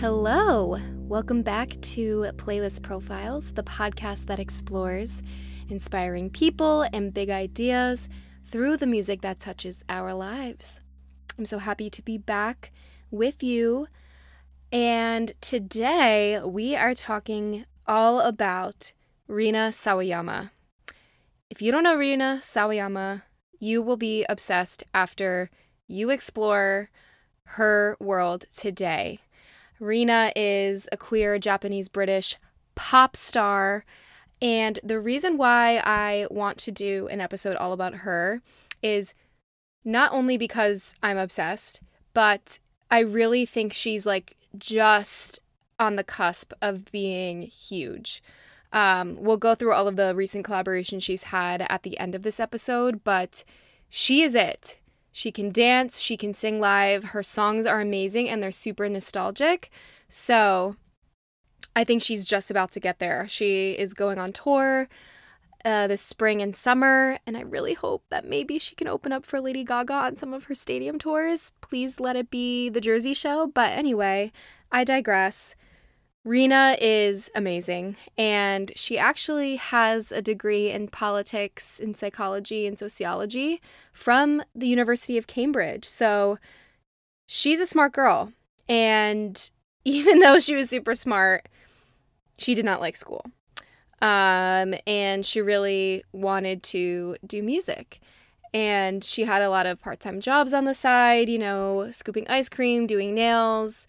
Hello! Welcome back to Playlist Profiles, the podcast that explores inspiring people and big ideas through the music that touches our lives. I'm so happy to be back with you. And today we are talking all about Rina Sawayama. If you don't know Rina Sawayama, you will be obsessed after you explore her world today. Rina is a queer Japanese British pop star. And the reason why I want to do an episode all about her is not only because I'm obsessed, but I really think she's like just on the cusp of being huge. Um, we'll go through all of the recent collaborations she's had at the end of this episode, but she is it. She can dance, she can sing live. Her songs are amazing and they're super nostalgic. So I think she's just about to get there. She is going on tour uh, this spring and summer, and I really hope that maybe she can open up for Lady Gaga on some of her stadium tours. Please let it be the Jersey show. But anyway, I digress. Rina is amazing, and she actually has a degree in politics, in psychology, and sociology from the University of Cambridge. So she's a smart girl. And even though she was super smart, she did not like school. Um, and she really wanted to do music. And she had a lot of part time jobs on the side, you know, scooping ice cream, doing nails.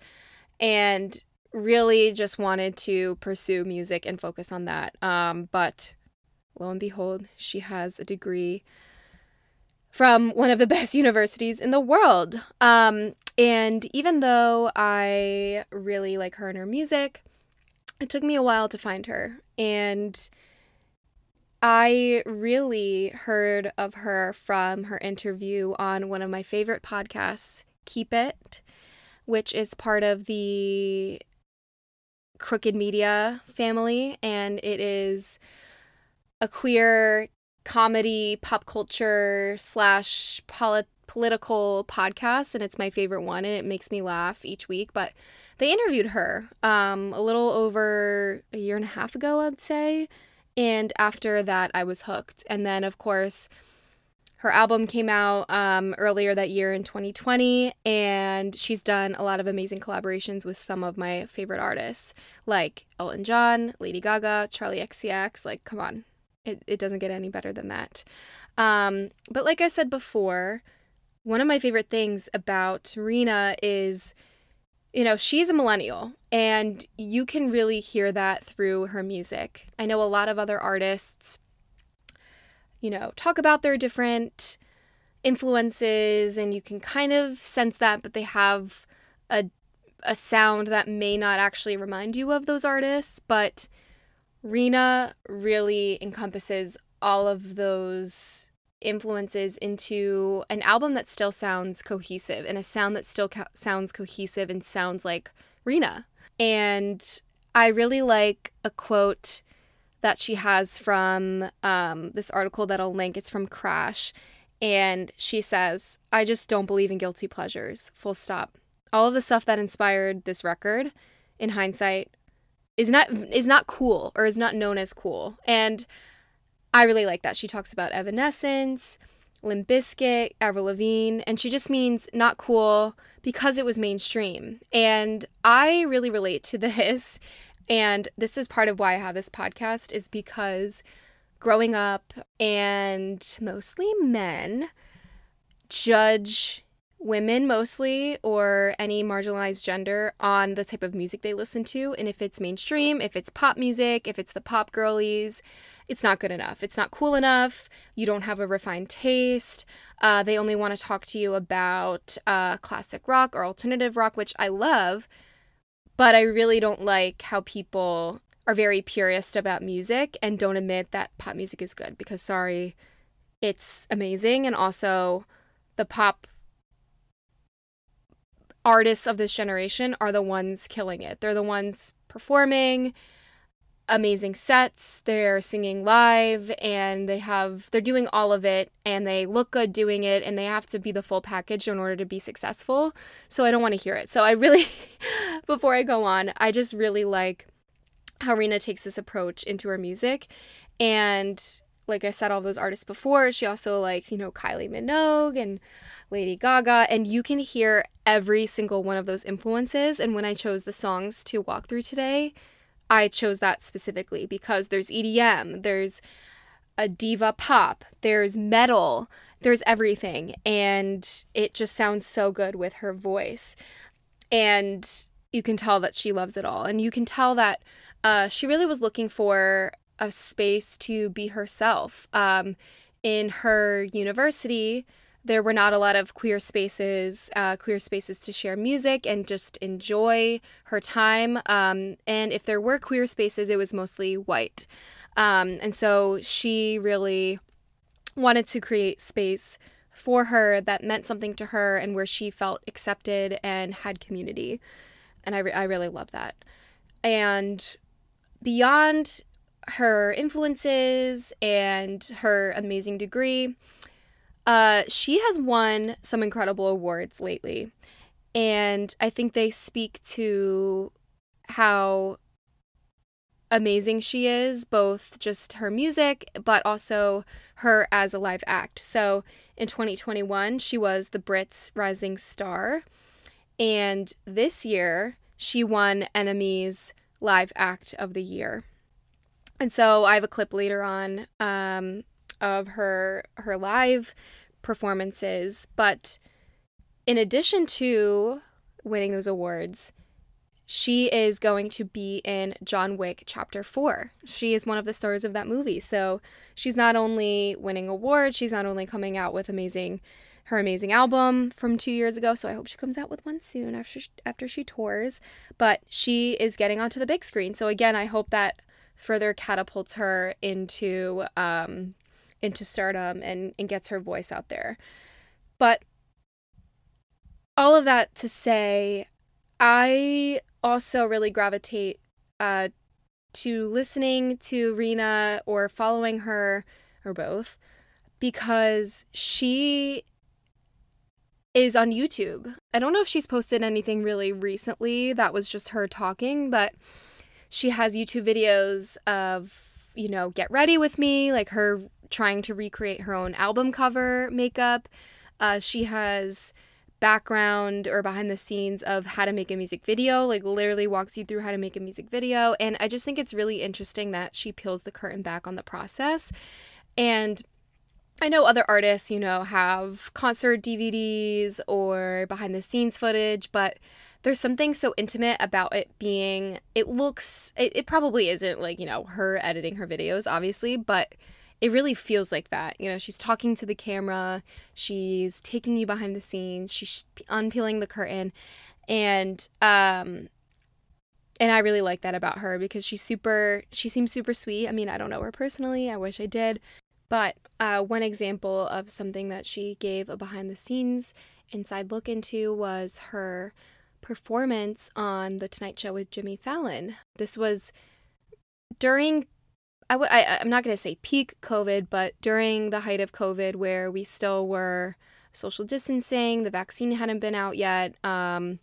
And really just wanted to pursue music and focus on that. Um, but lo and behold, she has a degree from one of the best universities in the world. Um, and even though I really like her and her music, it took me a while to find her. And I really heard of her from her interview on one of my favorite podcasts, Keep It, which is part of the Crooked Media family, and it is a queer comedy, pop culture slash polit- political podcast, and it's my favorite one, and it makes me laugh each week. But they interviewed her um, a little over a year and a half ago, I'd say. And after that, I was hooked. And then, of course, her album came out um, earlier that year in 2020, and she's done a lot of amazing collaborations with some of my favorite artists, like Elton John, Lady Gaga, Charli XCX. Like, come on, it, it doesn't get any better than that. Um, but like I said before, one of my favorite things about Rina is, you know, she's a millennial, and you can really hear that through her music. I know a lot of other artists you know, talk about their different influences and you can kind of sense that, but they have a a sound that may not actually remind you of those artists, but Rina really encompasses all of those influences into an album that still sounds cohesive and a sound that still sounds cohesive and sounds like Rina. And I really like a quote that she has from um, this article that I'll link. It's from Crash. And she says, I just don't believe in guilty pleasures. Full stop. All of the stuff that inspired this record, in hindsight, is not is not cool or is not known as cool. And I really like that. She talks about Evanescence, Limp Bizkit, Avril Lavigne, and she just means not cool because it was mainstream. And I really relate to this and this is part of why I have this podcast is because growing up and mostly men judge women mostly or any marginalized gender on the type of music they listen to. And if it's mainstream if it's pop music if it's the pop girlies it's not good enough. It's not cool enough. You don't have a refined taste. Uh, they only want to talk to you about uh, classic rock or alternative rock which i love but I really don't like how people are very purist about music and don't admit that pop music is good because sorry, it's amazing and also the pop artists of this generation are the ones killing it. They're the ones performing amazing sets. They're singing live and they have they're doing all of it and they look good doing it and they have to be the full package in order to be successful. So I don't want to hear it. So I really before I go on, I just really like how Rina takes this approach into her music and like I said all those artists before, she also likes, you know, Kylie Minogue and Lady Gaga and you can hear every single one of those influences and when I chose the songs to walk through today, I chose that specifically because there's EDM, there's a diva pop, there's metal, there's everything. And it just sounds so good with her voice. And you can tell that she loves it all. And you can tell that uh, she really was looking for a space to be herself. Um, in her university, there were not a lot of queer spaces, uh, queer spaces to share music and just enjoy her time. Um, and if there were queer spaces, it was mostly white. Um, and so she really wanted to create space for her that meant something to her and where she felt accepted and had community. And I, re- I really love that. And beyond her influences and her amazing degree, uh, she has won some incredible awards lately. And I think they speak to how amazing she is, both just her music, but also her as a live act. So in 2021, she was the Brits Rising Star. And this year, she won NME's Live Act of the Year. And so I have a clip later on um, of her her live performances. But in addition to winning those awards, she is going to be in John Wick Chapter 4. She is one of the stars of that movie. So she's not only winning awards, she's not only coming out with amazing her amazing album from 2 years ago, so I hope she comes out with one soon after she, after she tours, but she is getting onto the big screen. So again, I hope that further catapults her into um, into stardom and, and gets her voice out there. But all of that to say, I also really gravitate uh, to listening to Rina or following her or both because she is on YouTube. I don't know if she's posted anything really recently that was just her talking, but she has YouTube videos of, you know, get ready with me, like her trying to recreate her own album cover makeup. Uh, she has background or behind the scenes of how to make a music video, like literally walks you through how to make a music video. And I just think it's really interesting that she peels the curtain back on the process. And I know other artists, you know, have concert DVDs or behind the scenes footage, but there's something so intimate about it being, it looks, it, it probably isn't like, you know, her editing her videos, obviously, but it really feels like that. You know, she's talking to the camera, she's taking you behind the scenes, she's unpeeling the curtain, and um, and I really like that about her because she's super. She seems super sweet. I mean, I don't know her personally. I wish I did, but uh, one example of something that she gave a behind the scenes inside look into was her performance on the Tonight Show with Jimmy Fallon. This was during I w- I, I'm not going to say peak COVID, but during the height of COVID, where we still were social distancing, the vaccine hadn't been out yet. Um,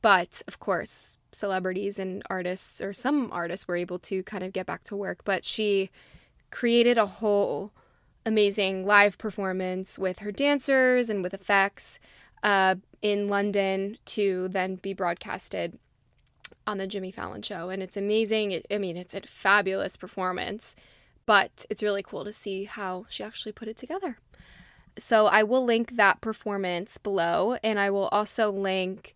but of course, celebrities and artists, or some artists, were able to kind of get back to work. But she created a whole amazing live performance with her dancers and with effects uh, in London to then be broadcasted on the Jimmy Fallon show. And it's amazing. It, I mean, it's a fabulous performance, but it's really cool to see how she actually put it together. So I will link that performance below, and I will also link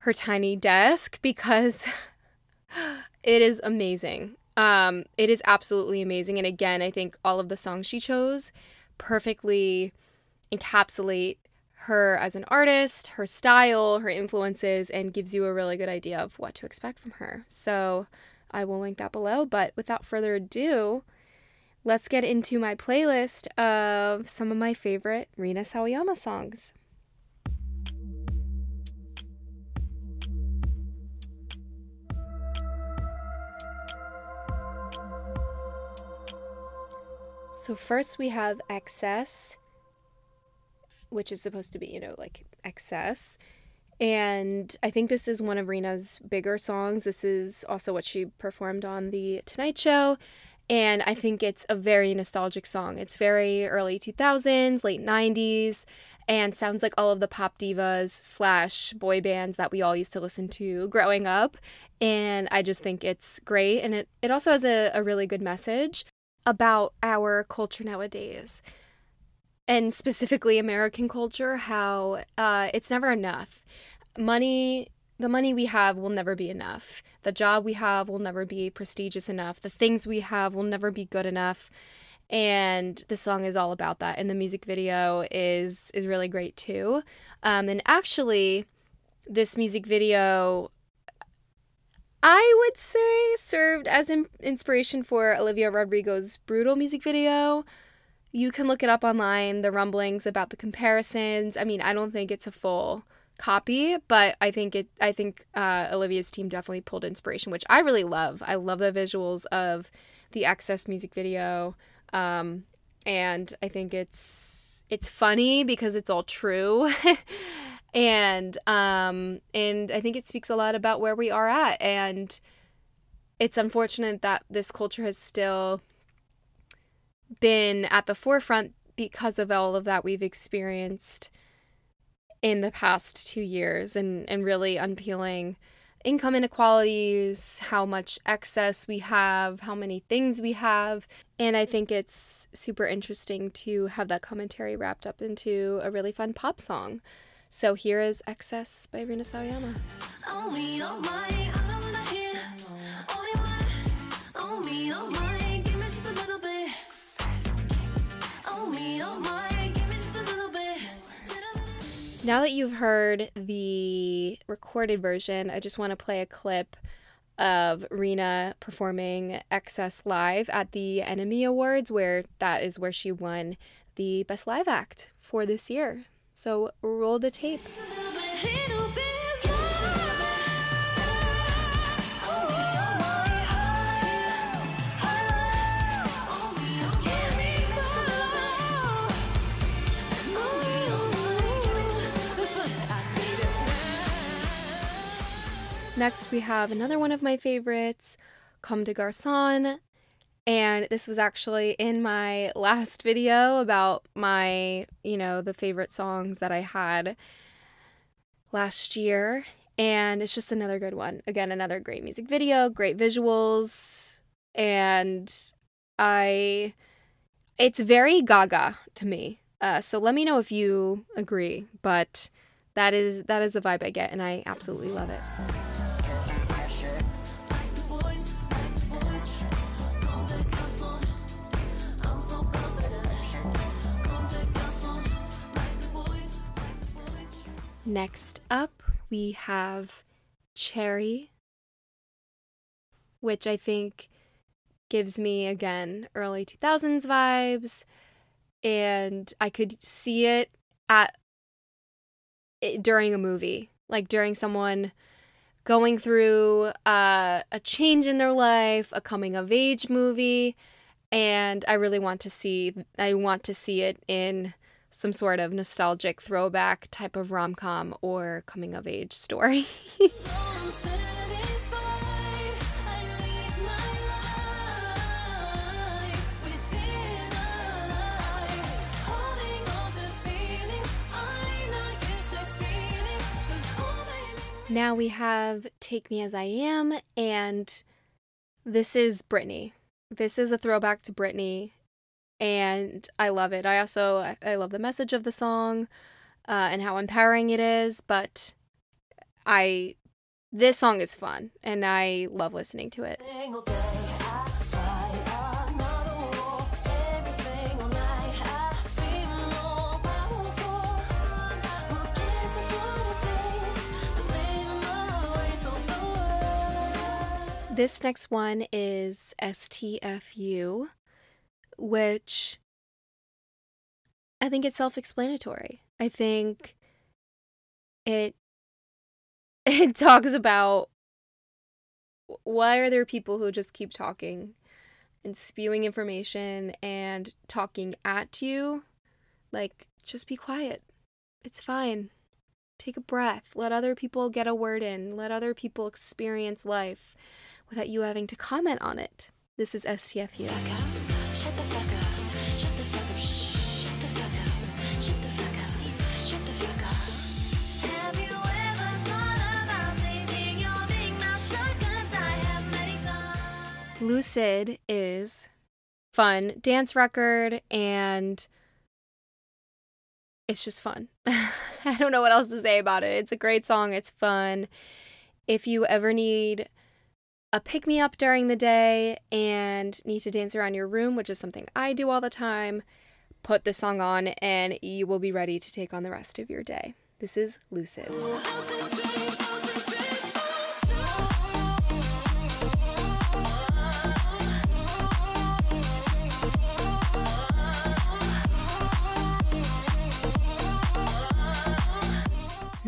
her tiny desk because it is amazing. Um, it is absolutely amazing. And again, I think all of the songs she chose perfectly encapsulate her as an artist, her style, her influences, and gives you a really good idea of what to expect from her. So I will link that below. But without further ado, let's get into my playlist of some of my favorite Rina Sawayama songs. So, first we have Excess which is supposed to be, you know, like excess. And I think this is one of Rina's bigger songs. This is also what she performed on The Tonight Show. And I think it's a very nostalgic song. It's very early 2000s, late 90s, and sounds like all of the pop divas slash boy bands that we all used to listen to growing up. And I just think it's great. And it, it also has a, a really good message about our culture nowadays and specifically American culture, how uh, it's never enough. Money, the money we have will never be enough. The job we have will never be prestigious enough. The things we have will never be good enough. And the song is all about that. And the music video is is really great too. Um, and actually, this music video I would say served as in- inspiration for Olivia Rodrigo's Brutal music video. You can look it up online, the rumblings about the comparisons. I mean, I don't think it's a full copy, but I think it I think uh, Olivia's team definitely pulled inspiration, which I really love. I love the visuals of the Excess music video. Um, and I think it's it's funny because it's all true. and um and I think it speaks a lot about where we are at and it's unfortunate that this culture has still been at the forefront because of all of that we've experienced in the past 2 years and and really unpeeling income inequalities, how much excess we have, how many things we have. And I think it's super interesting to have that commentary wrapped up into a really fun pop song. So here is Excess by Rina Sawayama. Now that you've heard the recorded version, I just want to play a clip of Rina performing Excess live at the NME Awards, where that is where she won the Best Live Act for this year. So roll the tape. Next, we have another one of my favorites, Comme des Garçons, and this was actually in my last video about my, you know, the favorite songs that I had last year. And it's just another good one. Again, another great music video, great visuals. And I, it's very gaga to me. Uh, so let me know if you agree. But that is that is the vibe I get, and I absolutely love it. Next up, we have Cherry, which I think gives me again early 2000s vibes. And I could see it at it, during a movie, like during someone going through uh, a change in their life, a coming of age movie, and I really want to see I want to see it in some sort of nostalgic throwback type of rom com or coming of age story. now we have Take Me As I Am, and this is Britney. This is a throwback to Britney and I love it. I also I love the message of the song uh, and how empowering it is. But I this song is fun, and I love listening to it. This next one is STFU which I think it's self-explanatory. I think it it talks about why are there people who just keep talking and spewing information and talking at you, like, just be quiet. It's fine. Take a breath. Let other people get a word in. Let other people experience life without you having to comment on it. This is STFU. Lucid is fun dance record and it's just fun. I don't know what else to say about it. It's a great song, it's fun. If you ever need a pick me up during the day and need to dance around your room, which is something I do all the time, put this song on and you will be ready to take on the rest of your day. This is Lucid.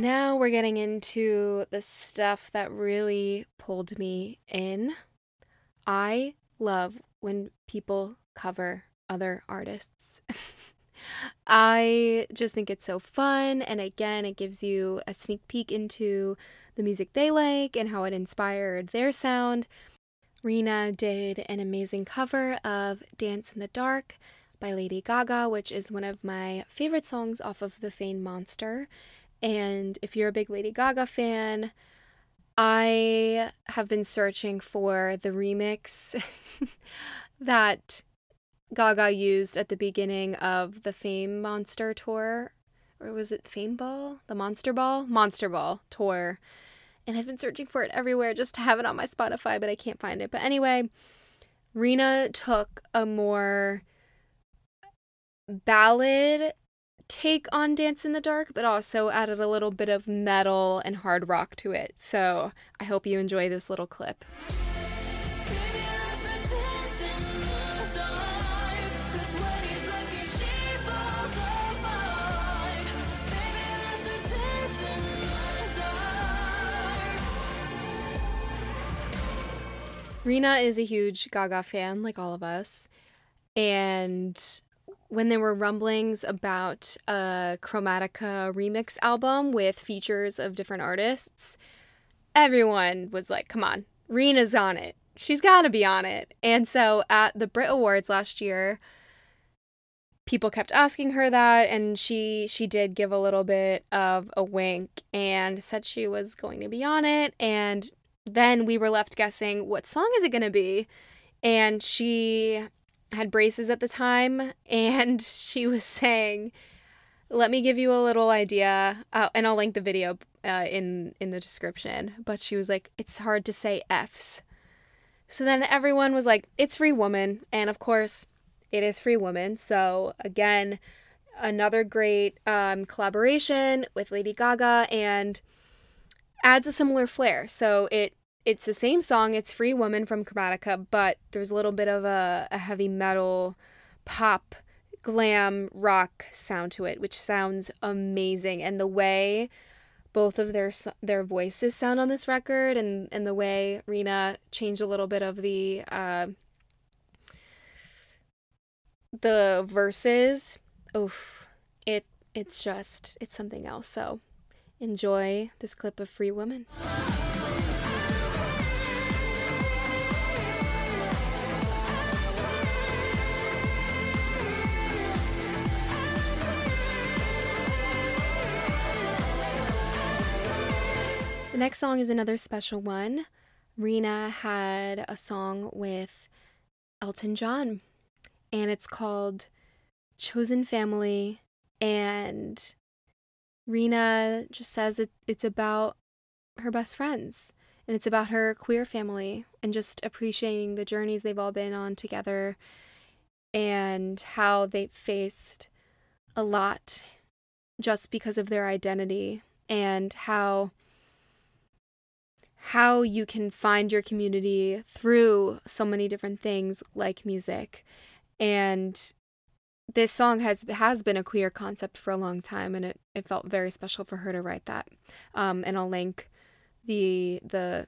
Now we're getting into the stuff that really pulled me in. I love when people cover other artists. I just think it's so fun. And again, it gives you a sneak peek into the music they like and how it inspired their sound. Rina did an amazing cover of Dance in the Dark by Lady Gaga, which is one of my favorite songs off of The Fame Monster. And if you're a big Lady Gaga fan, I have been searching for the remix that Gaga used at the beginning of the Fame Monster tour. Or was it Fame Ball? The Monster Ball? Monster Ball tour. And I've been searching for it everywhere just to have it on my Spotify, but I can't find it. But anyway, Rina took a more ballad take on Dance in the Dark, but also added a little bit of metal and hard rock to it. So I hope you enjoy this little clip. Rina is a huge Gaga fan, like all of us. And when there were rumblings about a Chromatica remix album with features of different artists, everyone was like, come on, Rina's on it. She's got to be on it. And so at the Brit Awards last year, people kept asking her that and she she did give a little bit of a wink and said she was going to be on it and then we were left guessing what song is it going to be and she had braces at the time, and she was saying, "Let me give you a little idea," uh, and I'll link the video uh, in in the description. But she was like, "It's hard to say F's." So then everyone was like, "It's Free Woman," and of course, it is Free Woman. So again, another great um, collaboration with Lady Gaga, and adds a similar flair. So it it's the same song. It's Free Woman from Chromatica, but there's a little bit of a, a heavy metal, pop, glam, rock sound to it, which sounds amazing. And the way both of their their voices sound on this record, and and the way Rina changed a little bit of the uh, the verses, oh, it it's just it's something else. So enjoy this clip of Free Woman. Next song is another special one. Rina had a song with Elton John, and it's called Chosen Family. And Rina just says it, it's about her best friends and it's about her queer family and just appreciating the journeys they've all been on together and how they faced a lot just because of their identity and how how you can find your community through so many different things like music. And this song has has been a queer concept for a long time and it, it felt very special for her to write that. Um, and I'll link the the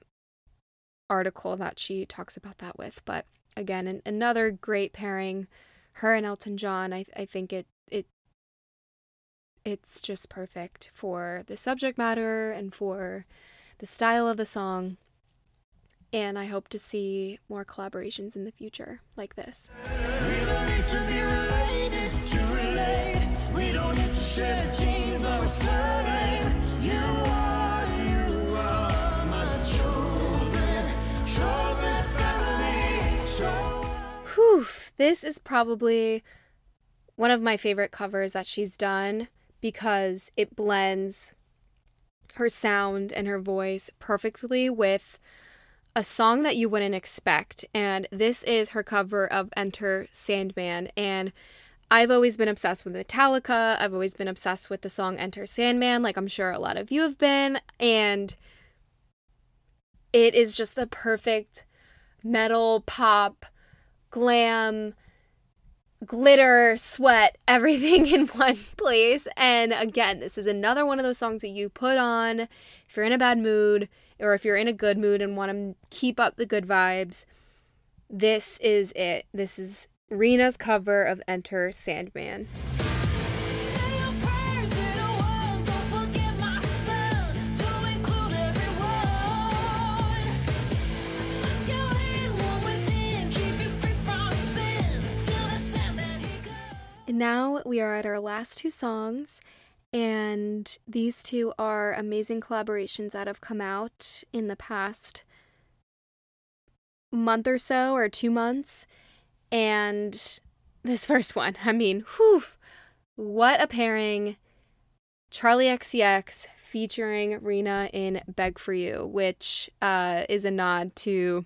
article that she talks about that with. But again, an, another great pairing. Her and Elton John. I I think it it it's just perfect for the subject matter and for the style of the song. And I hope to see more collaborations in the future like this. Whew, this is probably one of my favorite covers that she's done because it blends her sound and her voice perfectly with a song that you wouldn't expect. And this is her cover of Enter Sandman. And I've always been obsessed with Metallica. I've always been obsessed with the song Enter Sandman, like I'm sure a lot of you have been. And it is just the perfect metal, pop, glam, glitter, sweat, everything in one place. And again, this is another one of those songs that you put on if you're in a bad mood or if you're in a good mood and want to keep up the good vibes. This is it. This is Rina's cover of Enter Sandman. Now we are at our last two songs, and these two are amazing collaborations that have come out in the past month or so, or two months. And this first one, I mean, whew, what a pairing! Charli XCX featuring Rina in Beg for You, which uh, is a nod to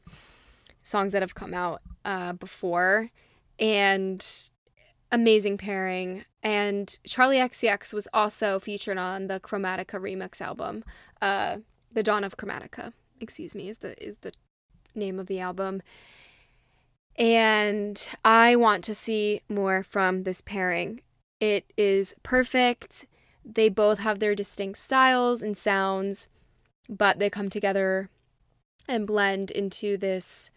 songs that have come out uh, before. And amazing pairing. And Charli XCX was also featured on the Chromatica remix album, uh, The Dawn of Chromatica. Excuse me, is the is the name of the album. And I want to see more from this pairing. It is perfect. They both have their distinct styles and sounds, but they come together and blend into this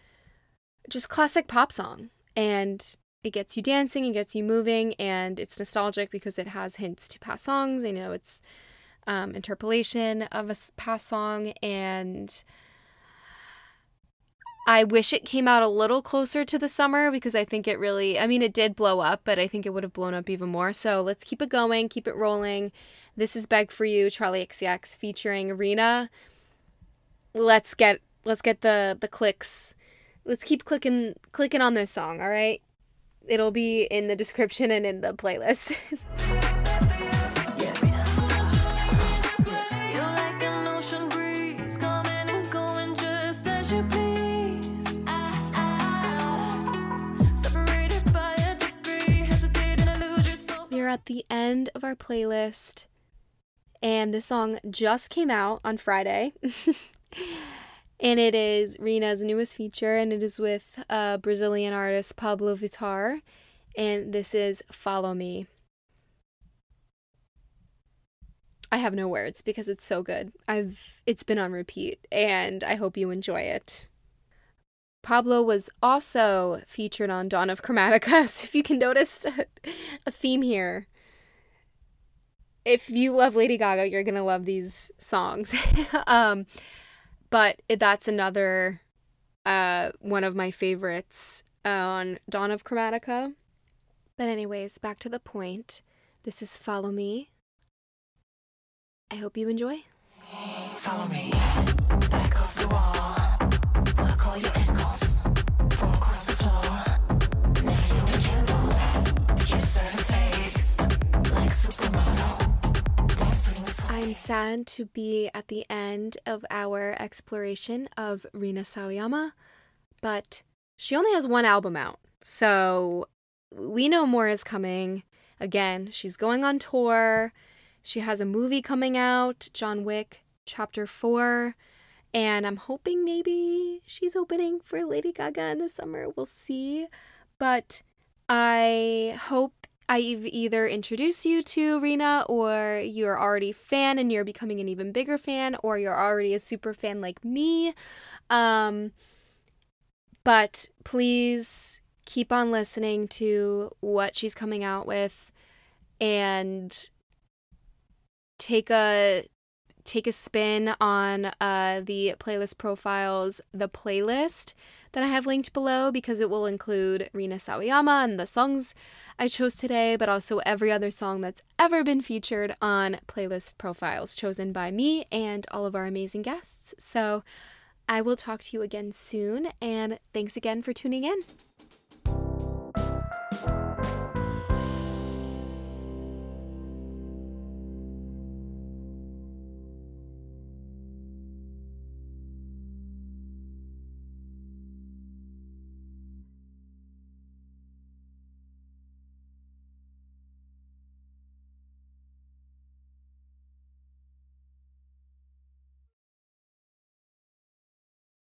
just classic pop song. And it gets you dancing, it gets you moving, and it's nostalgic because it has hints to past songs. I know it's um, interpolation of a past song, and I wish it came out a little closer to the summer because I think it really, I mean, it did blow up, but I think it would have blown up even more. So let's keep it going, keep it rolling. This is Beg for You, Charli XCX featuring Rina. Let's get let's get the the clicks. Let's keep clicking clicking on this song, all right? It'll be in the description and in the playlist. We're at the end of our playlist, and the song just came out on Friday. and it is Rina's newest feature, and it is with uh, Brazilian artist Pabllo Vittar, and this is Follow Me. I have no words because it's so good. I've it's been on repeat, and I hope you enjoy it. Pablo was also featured on Dawn of Chromatica, so if you can notice a theme here, if you love Lady Gaga, you're gonna love these songs. um, but that's another uh, one of my favorites on Dawn of Chromatica. But, anyways, back to the point. This is Follow Me. I hope you enjoy. Follow me. Back off the wall. All your I'm sad to be at the end of our exploration of Rina Sawayama, but she only has one album out. So we know more is coming. Again, she's going on tour. She has a movie coming out, John Wick Chapter 4. And I'm hoping maybe she's opening for Lady Gaga in the summer. We'll see. But I hope I've either introduced you to Rina or you're already a fan and you're becoming an even bigger fan or you're already a super fan like me. Um, but please keep on listening to what she's coming out with and take a take a spin on uh, the playlist profiles, the playlist that I have linked below because it will include Rina Sawayama and the songs I chose today, but also every other song that's ever been featured on playlist profiles chosen by me and all of our amazing guests. So I will talk to you again soon, and thanks again for tuning in.